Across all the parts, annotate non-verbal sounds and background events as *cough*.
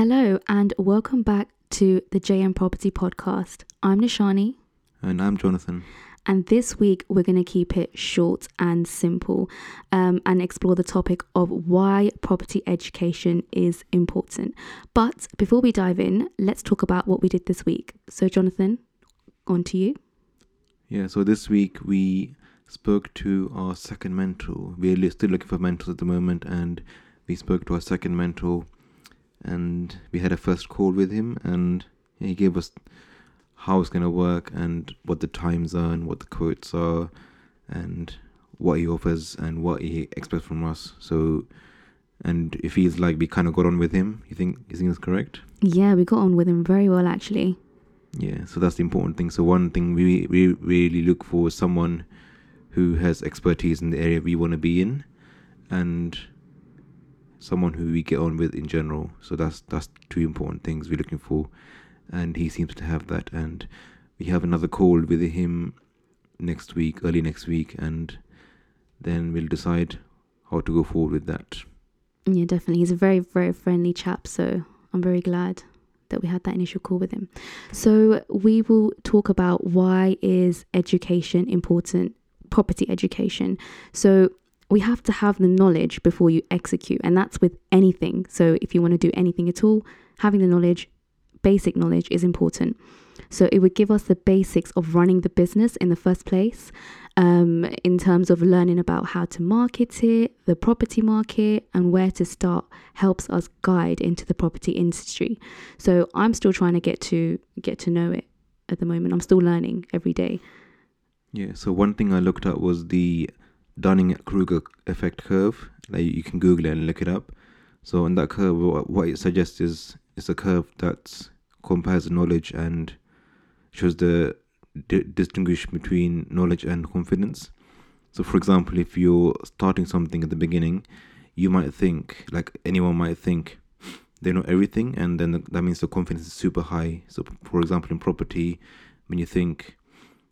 Hello, and welcome back to the JM Property Podcast. I'm Nishani, And I'm Jonathan. and this week we're going to keep it short and simple um, and explore the topic of why property education is important. But before we dive in, let's talk about what we did this week. So, Jonathan, on to you. Yeah, so this week we spoke to our second mentor. We're still looking for mentors at the moment, and we spoke to our second mentor, and we had a first call with him, and he gave us how it's going to work, and what the times are, and what the quotes are, and what he offers, and what he expects from us. So, and it feels like we kind of got on with him. You think you think that's correct? Yeah, we got on with him very well, actually. Yeah, so that's the important thing. So one thing we we really look for is someone who has expertise in the area we want to be in, and someone who we get on with in general. So that's that's two important things we're looking for, and he seems to have that. And we have another call with him next week, early next week, and then we'll decide how to go forward with that. Yeah, definitely. He's a very, very friendly chap. So I'm very glad that we had that initial call with him. So we will talk about why is education important, property education. So we have to have the knowledge before you execute, and that's with anything. So if you want to do anything at all, having the knowledge, basic knowledge is important. So it would give us the basics of running the business in the first place, um, in terms of learning about how to market it, the property market, and where to start helps us guide into the property industry. So I'm still trying to get to get to know it at the moment. I'm still learning every day. Yeah, so one thing I looked at was the Dunning Kruger effect curve. Like you can Google it and look it up. So in that curve, what, it suggests is it's a curve that compares knowledge and shows the di- distinguish between knowledge and confidence. So, for example, if you're starting something at the beginning, you might think, like anyone might think, they know everything, and then that means the confidence is super high. So, for example, in property, when you think,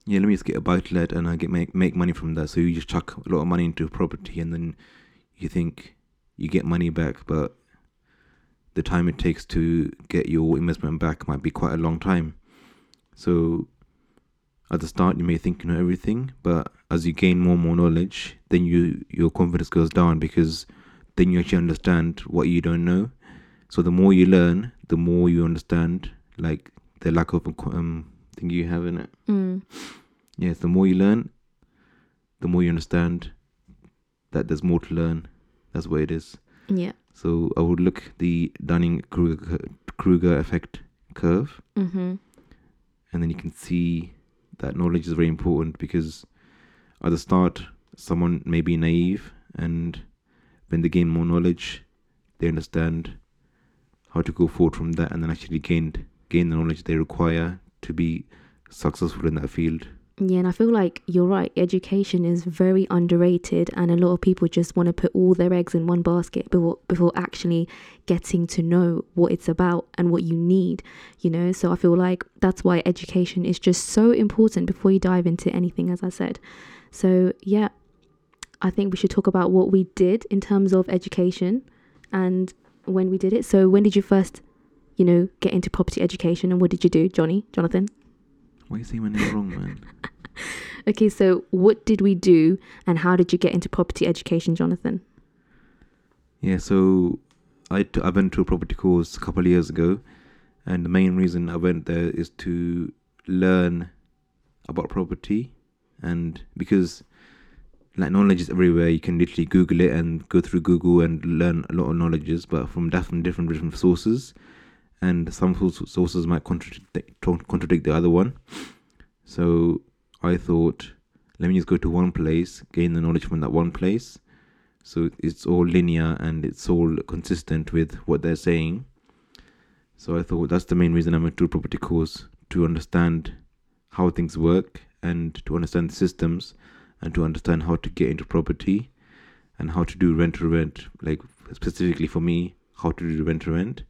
yeah, let me just get a buy let and I get make make money from that. So you just chuck a lot of money into a property, and then you think you get money back, but the time it takes to get your investment back might be quite a long time. So at the start, you may think you know everything, but as you gain more and more knowledge, then you your confidence goes down because then you actually understand what you don't know. So the more you learn, the more you understand, like the lack of um thing you have in it. Mm. Yes, the more you learn, the more you understand that there's more to learn. That's what it is. Yeah. So I would look the Dunning Kruger Kruger effect curve, Mm-hmm. and then you can see that knowledge is very important because at the start, someone may be naive, and when they gain more knowledge, they understand how to go forward from that, and then actually gain gain the knowledge they require to be successful in that field. Yeah, and I feel like you're right. Education is very underrated, and a lot of people just want to put all their eggs in one basket before before actually getting to know what it's about and what you need. You know, so I feel like that's why education is just so important before you dive into anything. As I said, so yeah, I think we should talk about what we did in terms of education and when we did it. So when did you first, you know, get into property education, and what did you do, Johnny, Jonathan? Why you saying my name wrong, man? *laughs* Okay, so what did we do and how did you get into property education, Jonathan? Yeah, so I, t- I went to a property course a couple of years ago, and the main reason I went there is to learn about property, and because like knowledge is everywhere, you can literally Google it and go through Google and learn a lot of knowledges, but from different different different sources, and some sources might contradict contradict the other one. So I thought, let me just go to one place, gain the knowledge from that one place so it's all linear and it's all consistent with what they're saying. So I thought that's the main reason I went to a property course to understand how things work and to understand the systems and to understand how to get into property and how to do rent to rent, like specifically for me, how to do rent to rent,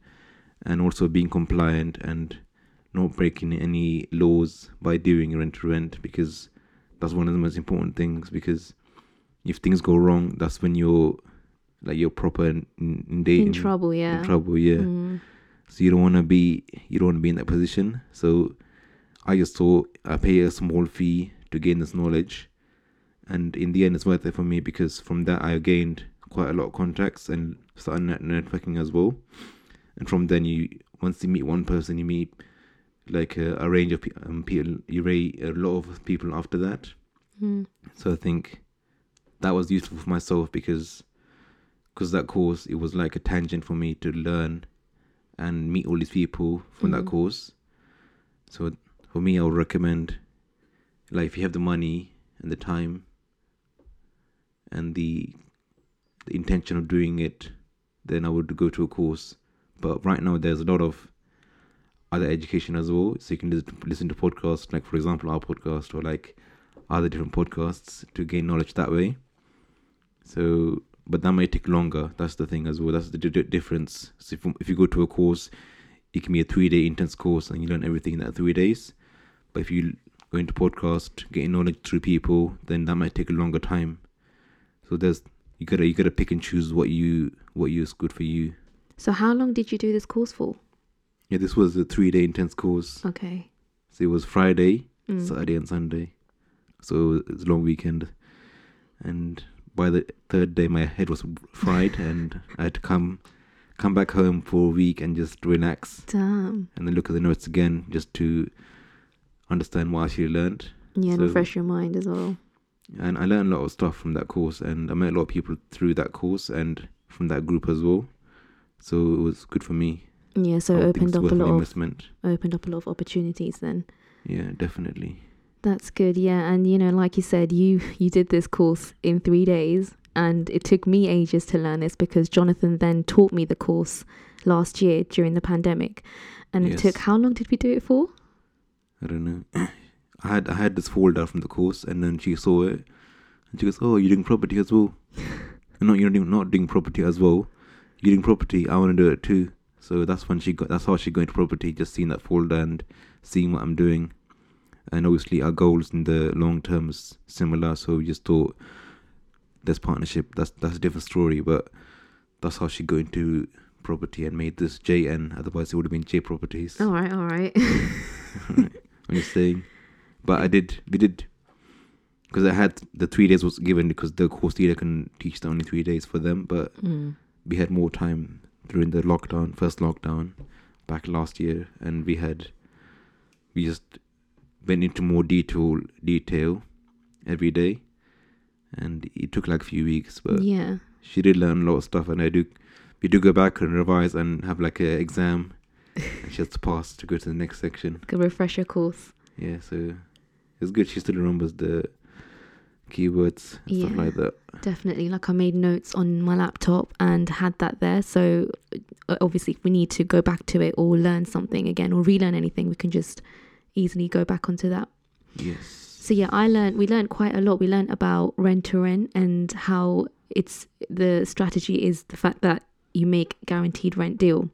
and also being compliant and not breaking any laws by doing rent to rent because that's one of the most important things because if things go wrong, that's when you're like you're proper in, in, in, In trouble, yeah. in trouble, yeah. Mm, So you don't want to be you don't want to be in that position. So I just thought I pay a small fee to gain this knowledge, and in the end, it's worth it for me because from that I gained quite a lot of contacts and started networking as well. And from then, you once you meet one person, you meet like a, a range of pe- um, people. You rate a lot of people after that. Mm. So I think that was useful for myself because because that course it was like a tangent for me to learn and meet all these people from that Mhm. course. So for me, I would recommend like if you have the money and the time and the the intention of doing it, then I would go to a course. But right now, there's a lot of other education as well. So you can listen to, podcasts, like for example, our podcast or like other different podcasts to gain knowledge that way. So, but that might take longer. That's the thing as well. That's the di- difference. So if, if you go to a course, it can be a three day intense course and you learn everything in that three days. But if you go into podcast, getting knowledge through people, then that might take a longer time. So there's you gotta you gotta pick and choose what you what you is good for you. So how long did you do this course for? Yeah, this was a three day intense course. Okay. So it was Friday, Mm. Saturday and Sunday. So it's a long weekend. And by the third day my head was fried *laughs* and I had to come come back home for a week and just relax Damn. and then look at the notes again just to understand what I actually learned. Yeah, and So- refresh your mind as well. And I learned a lot of stuff from that course and I met a lot of people through that course and from that group as well. So it was good for me. Yeah, so it opened up a lot of investment. opened up a lot of opportunities then. Yeah, definitely. That's good. Yeah, and you know, like you said, you you did this course in 3 days and it took me ages to learn this because Jonathan then taught me the course last year during the pandemic. And it took how long did we do it for? I don't know. *coughs* I had I had this folder from the course, and then she saw it, and she goes, "Oh, you're doing property as well? *laughs* no, you're not doing, not doing property as well. Doing property. I want to do it too." So that's when she got. That's how she got into property. Just seeing that folder and seeing what I'm doing, and obviously our goals in the long term is similar. So we just thought this partnership. That's that's a different story, but that's how she got into property and made this JN. Otherwise, it would have been J Properties. All right, all right. *laughs* I'm just saying. But I did, we did, because I had the three days was given because the course leader can teach the only three days for them. But mm. We had more time during the lockdown, first lockdown, back last year, and we had, we just went into more detail, detail every day, and it took like a few weeks. But Yeah. she did learn a lot of stuff, and I do, we do go back and revise and have like a exam. and she has to pass to go to the next section. *laughs* Good refresher course. Yeah, so it's good. She still remembers the keywords and stuff Yeah. like that. Definitely. Like I made notes on my laptop and had that there. So uh, obviously, if we need to go back to it or learn something again or relearn anything, we can just easily go back onto that. Yes. So yeah, I learned. We learned quite a lot. We learned about rent to rent and how it's the strategy is the fact that you make guaranteed rent deal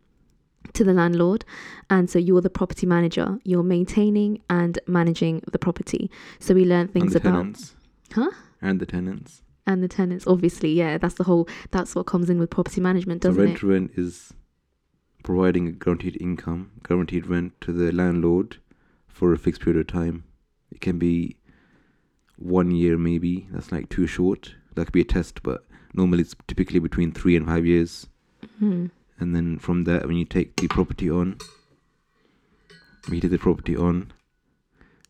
to the landlord and so you're the property manager you're maintaining and managing the property so we learned things about tenants. Huh? And the tenants. and the tenants obviously yeah that's the whole that's what comes in with property management doesn't rent it to rent is providing a guaranteed income, guaranteed rent to the landlord for a fixed period of time. It can be one year maybe. That's like too short. That could be a test, but normally it's typically between three and five years. Hmm. and then from that, when you take the property on when you take the property on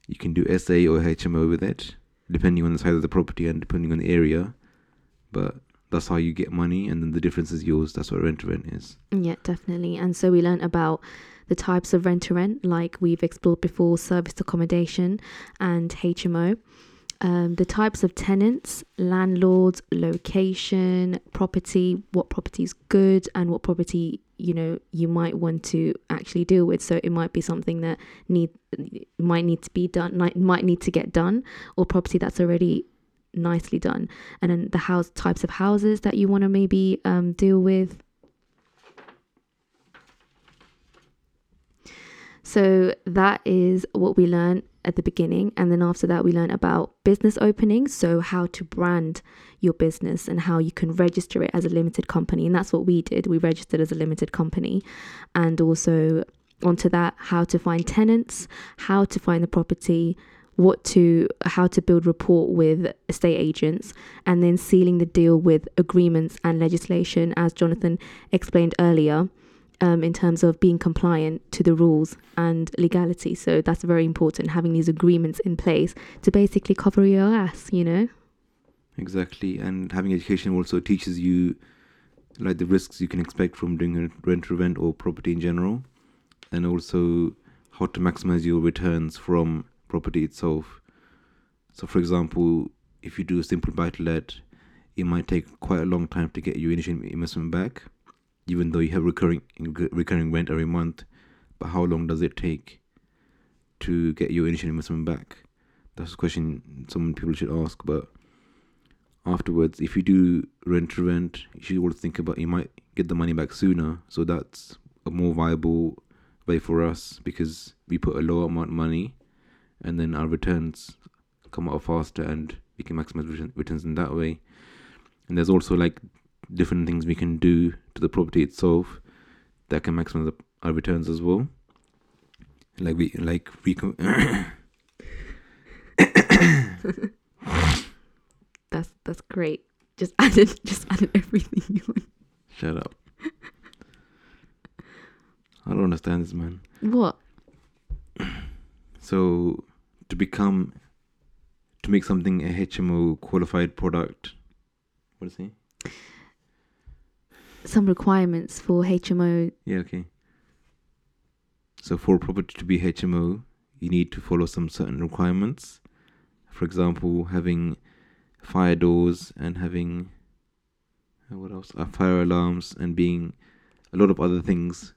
you can do SA or HMO with it depending on the size of the property and depending on the area but that's how you get money and then the difference is yours that's what rent to rent is Yeah, definitely. And so we learned about the types of rent to rent, like we've explored before serviced accommodation and HMO. Um, the types of tenants, landlords, location, property, what property is good, and what property you know you might want to actually deal with. So it might be something that need might need to be done, might might need to get done, or property that's already nicely done. And then the house types of houses that you want to maybe um, deal with, So that is what we learned. At the beginning. And then after that, we learned about business opening. So, how to brand your business and how you can register it as a limited company. And that's what we did. We registered as a limited company. And also, onto that, how to find tenants, how to find the property, what to how to build rapport with estate agents and then sealing the deal with agreements and legislation as jonathan explained earlier um, in terms of being compliant to the rules and legality. So that's very important having these agreements in place to basically cover your ass you know? Exactly, and having education also teaches you like the risks you can expect from doing a rent to rent or property in general, and also how to maximize your returns from property itself. So, for example, if you do a simple buy to let, it might take quite a long time to get your initial investment back, even though you have recurring recurring rent every month. But how long does it take to get your initial investment back? That's a question some people should ask, but afterwards, if you do rent to rent, you should also think about you might get the money back sooner. So that's a more viable way for us because we put a lower amount of money and then our returns come out faster and we can maximize returns in that way. And there's also like different things we can do to the property itself that can maximize our returns as well. Like we like we can *coughs* That's that's great. Just added *laughs* just added everything you want. Shut up. I don't understand this man. What? So to become to make something a HMO qualified product what is he? Some requirements for HMO. Yeah, okay. So for a property to be HMO, you need to follow some certain requirements. For example, having fire doors and having uh, what else? Uh, fire alarms and being a lot of other things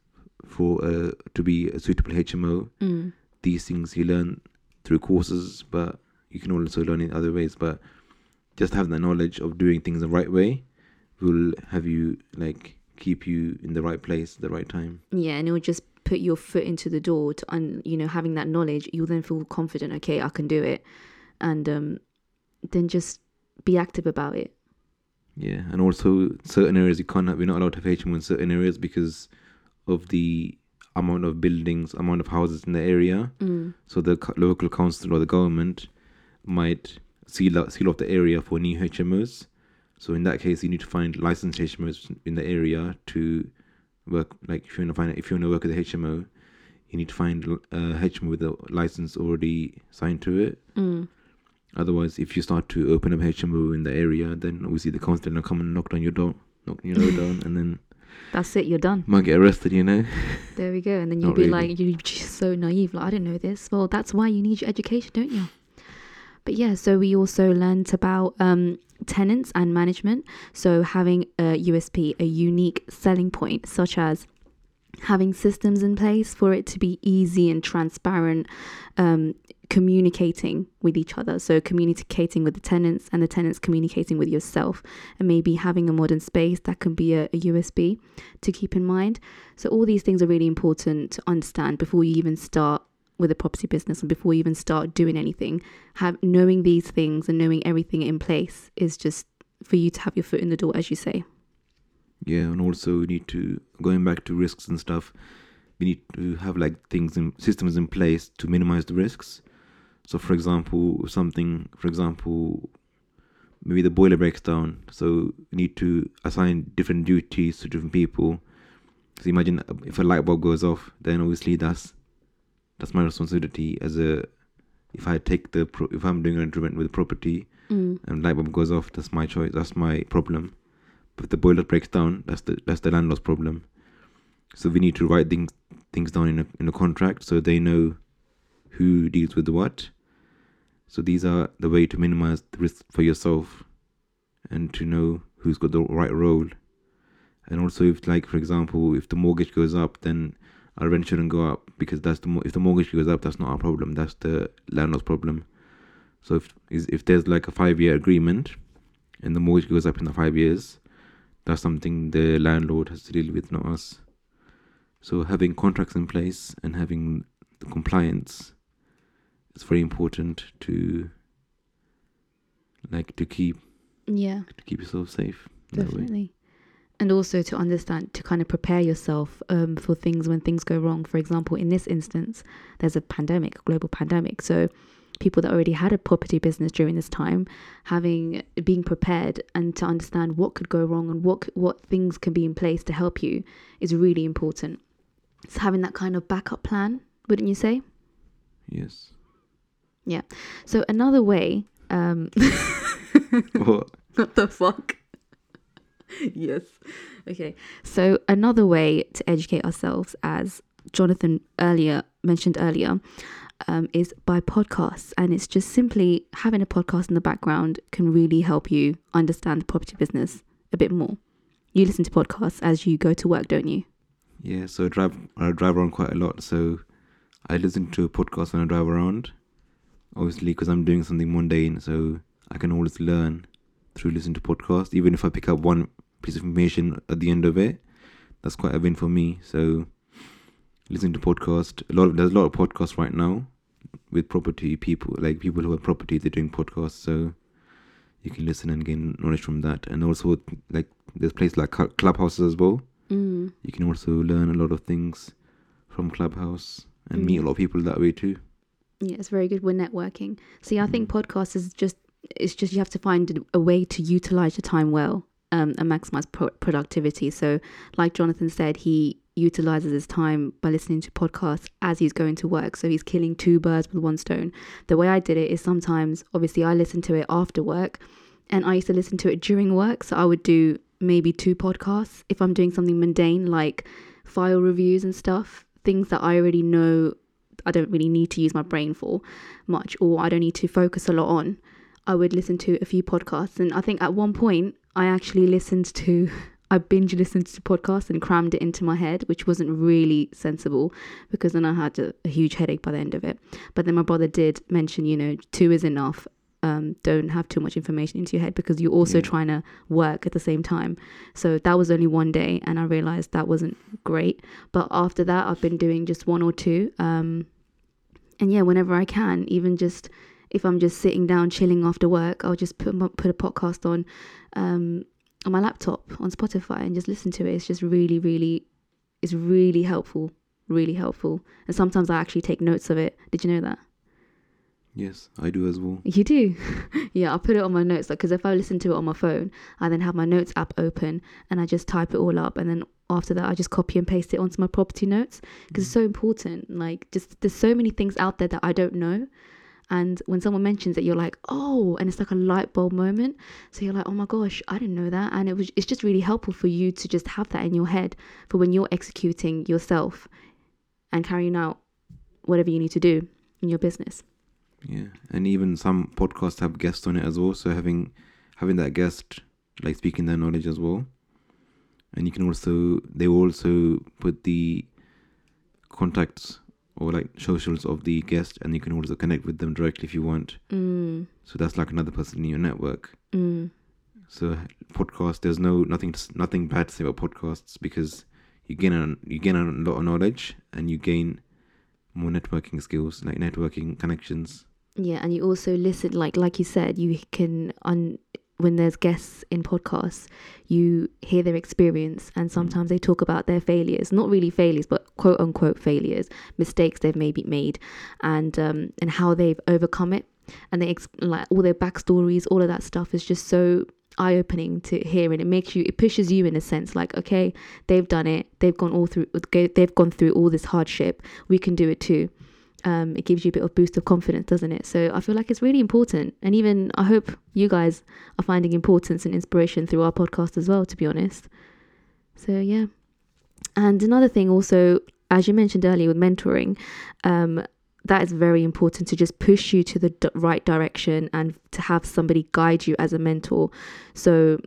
for uh, to be a suitable HMO. Mm. These things you learn through courses, but you can also learn in other ways. But just having the knowledge of doing things the right way will have you like keep you in the right place, at the right time. Yeah, and it will just put your foot into the door to, un, you know, having that knowledge. You'll then feel confident. Okay, I can do it, and um, then just be active about it. Yeah, and also certain areas you can't have, we're not allowed to have HMO in certain areas because of the amount of buildings, amount of houses in the area. Mm. So the local council or the government might seal out, seal off the area for new HMOs. So in that case, you need to find licensed HMOs in the area to work. Like if you want to find, if you want to work at the HMO, you need to find a HMO with a license already signed to it. Mm. Otherwise, if you start to open up HMO in the area, then obviously the council will come and knock on your door, knock your door down, and then That's it. You're done. might get arrested. You know. *laughs* There we go. And then you'll be really. like, you're just so naive. Like, I didn't know this. Well, that's why you need your education, don't you? But yeah, so we also learned about um, tenants and management. So having a USP, a unique selling point, such as having systems in place for it to be easy and transparent, um, communicating with each other. So communicating with the tenants and the tenants communicating with yourself, and maybe having a modern space that can be a, a USP to keep in mind. So all these things are really important to understand before you even start with a property business and before you even start doing anything. Have knowing these things and knowing everything in place is just for you to have your foot in the door, as you say. Yeah, and also we need to going back to risks and stuff. We need to have like things and systems in place to minimize the risks. So, for example, something, for example, maybe the boiler breaks down, so we need to assign different duties to different people. So imagine if a light bulb goes off, then obviously that's that's my responsibility as a if I take the pro, if I'm doing an agreement with the property Mm. and light bulb goes off, that's my choice. That's my problem. But if the boiler breaks down, that's the that's the landlord's problem. So we need to write things things down in a in a contract so they know who deals with what. So these are the way to minimize the risk for yourself and to know who's got the right role. And also if like for example, if the mortgage goes up then our rent shouldn't go up because that's the mo- if the mortgage goes up that's not our problem, that's the landlord's problem. So if if there's like a five year agreement and the mortgage goes up in the five years, that's something the landlord has to deal with, not us. So having contracts in place and having the compliance is very important to like to keep Yeah, to keep yourself safe. in that way. definitely. And also to understand, to kind of prepare yourself um, for things when things go wrong. For example, in this instance, there's a pandemic, a global pandemic. So people that already had a property business during this time, having being prepared and to understand what could go wrong and what what things can be in place to help you is really important. It's having that kind of backup plan, wouldn't you say? Yes. Yeah. So another way, um, *laughs* What? what the fuck? *laughs* yes. Okay. So another way to educate ourselves, as Jonathan earlier mentioned earlier, um, is by podcasts, and it's just simply having a podcast in the background can really help you understand the property business a bit more. You listen to podcasts as you go to work, don't you? Yeah. So I drive I drive around quite a lot. So I listen to a podcast when I drive around. Obviously, because I'm doing something mundane, so I can always learn through listening to podcasts. Even if I pick up one piece of information at the end of it, that's quite a win for me. So listening to podcast, a lot of there's a lot of podcasts right now with property people, like people who have property, they're doing podcasts. So you can listen and gain knowledge from that. And also, like there's places like Cl- Clubhouses as well. Mm. You can also learn a lot of things from Clubhouse and meet a Mm. lot of people that way too. Yeah, it's very good. We're networking. See, I think podcast is just it's just you have to find a way to utilize your time well um, and maximize pro- productivity. So, like Jonathan said, he utilizes his time by listening to podcasts as he's going to work. So he's killing two birds with one stone. The way I did it is sometimes, obviously, I listen to it after work, and I used to listen to it during work. So I would do maybe two podcasts if I'm doing something mundane like file reviews and stuff, things that I already know I don't really need to use my brain for much or I don't need to focus a lot on. I would listen to a few podcasts. And I think at one point, I actually listened to, I binge listened to podcasts and crammed it into my head, which wasn't really sensible because then I had a, a huge headache by the end of it. But then my brother did mention, you know, two is enough. Um, don't have too much information into your head because you're also Yeah. trying to work at the same time. So that was only one day, and I realized that wasn't great. But after that, I've been doing just one or two. Um, and yeah, whenever I can, even just if I'm just sitting down chilling after work, I'll just put put a podcast on um, on my laptop on Spotify and just listen to it. It's just really, really, it's really helpful, really helpful. And sometimes I actually take notes of it. Did you know that? Yes, I do as well. You do, *laughs* yeah. I put it on my notes, like because if I listen to it on my phone, I then have my notes app open and I just type it all up, and then after that, I just copy and paste it onto my property notes because it's so important. Like, just there's so many things out there that I don't know, and when someone mentions it, you're like, oh, and it's like a light bulb moment. So you're like, oh my gosh, I didn't know that, and it was it's just really helpful for you to just have that in your head for when you're executing yourself and carrying out whatever you need to do in your business. Yeah, and even some podcasts have guests on it as well. So having having that guest like speaking their knowledge as well, and you can also they also put the contacts or like socials of the guest, and you can also connect with them directly if you want. Mm, So that's like another person in your network. mm. So podcast, there's no nothing nothing bad to say about podcasts because you gain a, you gain a lot of knowledge and you gain more networking skills, like networking connections. Yeah, and you also listen like like you said, you can un when there's guests in podcasts, you hear their experience and sometimes they talk about their failures, not really failures, but quote unquote failures, mistakes they've maybe made and um and how they've overcome it. And they ex- like all their backstories, all of that stuff is just so eye opening to hear and it makes you it pushes you in a sense like okay they've done it. They've gone all through they've gone through all this hardship. We can do it too um, it gives you a bit of boost of confidence, doesn't it? So I feel like it's really important. And even I hope you guys are finding importance and inspiration through our podcast as well, to be honest. So yeah. And another thing also, as you mentioned earlier with mentoring, um, that is very important to just push you to the d- right direction and to have somebody guide you as a mentor. So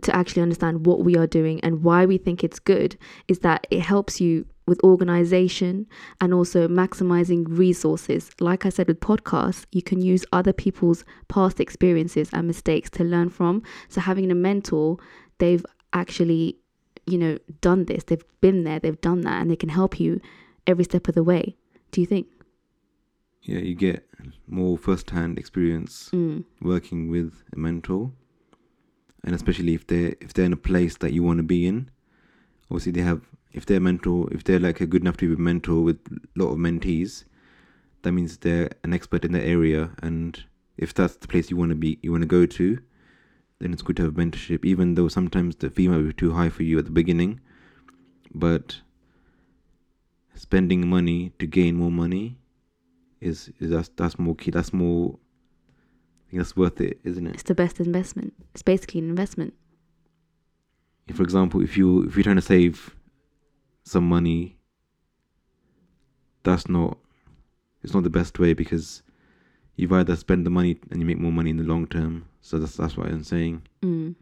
to actually understand what we are doing and why we think it's good is that it helps you with organization and also maximizing resources. Like I said with podcasts, you can use other people's past experiences and mistakes to learn from. So having a mentor, they've actually, you know, done this, they've been there, they've done that, and they can help you every step of the way. Do you think? yeah, you get more first-hand experience Mm. working with a mentor, and especially if they're if they're in a place that you want to be in. Obviously, they have if they're mentor if they're like a good enough to be a mentor with a lot of mentees, that means they're an expert in the area, and if that's the place you want to be, you want to go to, then it's good to have mentorship. Even though sometimes the fee might be too high for you at the beginning, but spending money to gain more money is is that's that's more key. That's more. I think that's worth it, isn't it? It's the best investment. It's basically an investment. If, for example, if you if you're trying to save some money, that's not it's not the best way because you've either spend the money and you make more money in the long term. So that's that's what I'm saying. Mm.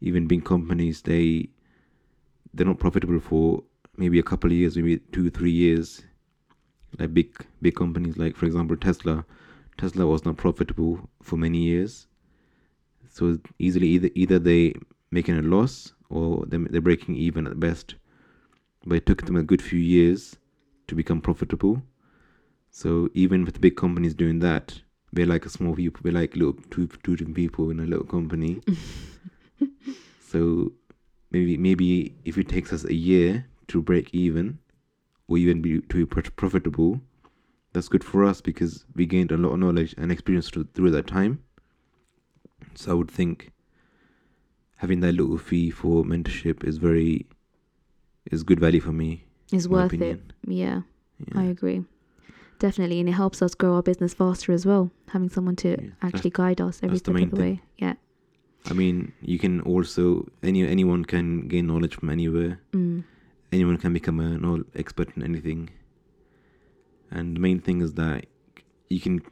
Even big companies, they they're not profitable for maybe a couple of years, maybe two three years. Like big big companies, like for example Tesla, Tesla was not profitable for many years. So easily either either they making a loss or they they're breaking even at best. But it took them a good few years to become profitable. So even with the big companies doing that, we're like a small people. We're like little two two different people in a little company. *laughs* so maybe maybe if it takes us a year to break even, or even be to be profitable, that's good for us because we gained a lot of knowledge and experience through, through that time. So I would think having that little fee for mentorship is very is good value for me. It's worth it. opinion. Yeah, I agree. Definitely. And it helps us grow our business faster as well, having someone to Yeah, that's- actually guide us every that's step of the thing. way. Yeah. I mean, you can also any anyone can gain knowledge from anywhere. Mm. Anyone can become an expert in anything. And the main thing is that you can,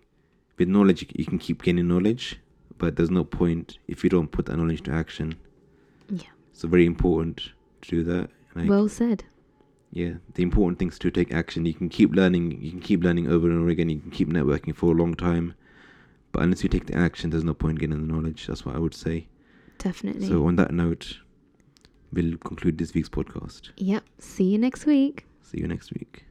with knowledge, you can keep gaining knowledge, but there's no point if you don't put that knowledge to action. Yeah. So very important to do that. Like, well said. yeah, the important thing is to take action. You can keep learning. You can keep learning over and over again. You can keep networking for a long time, but unless you take the action, there's no point getting the knowledge. That's what I would say. Definitely. So on that note, we'll conclude this week's podcast. yep. See you next week. See you next week.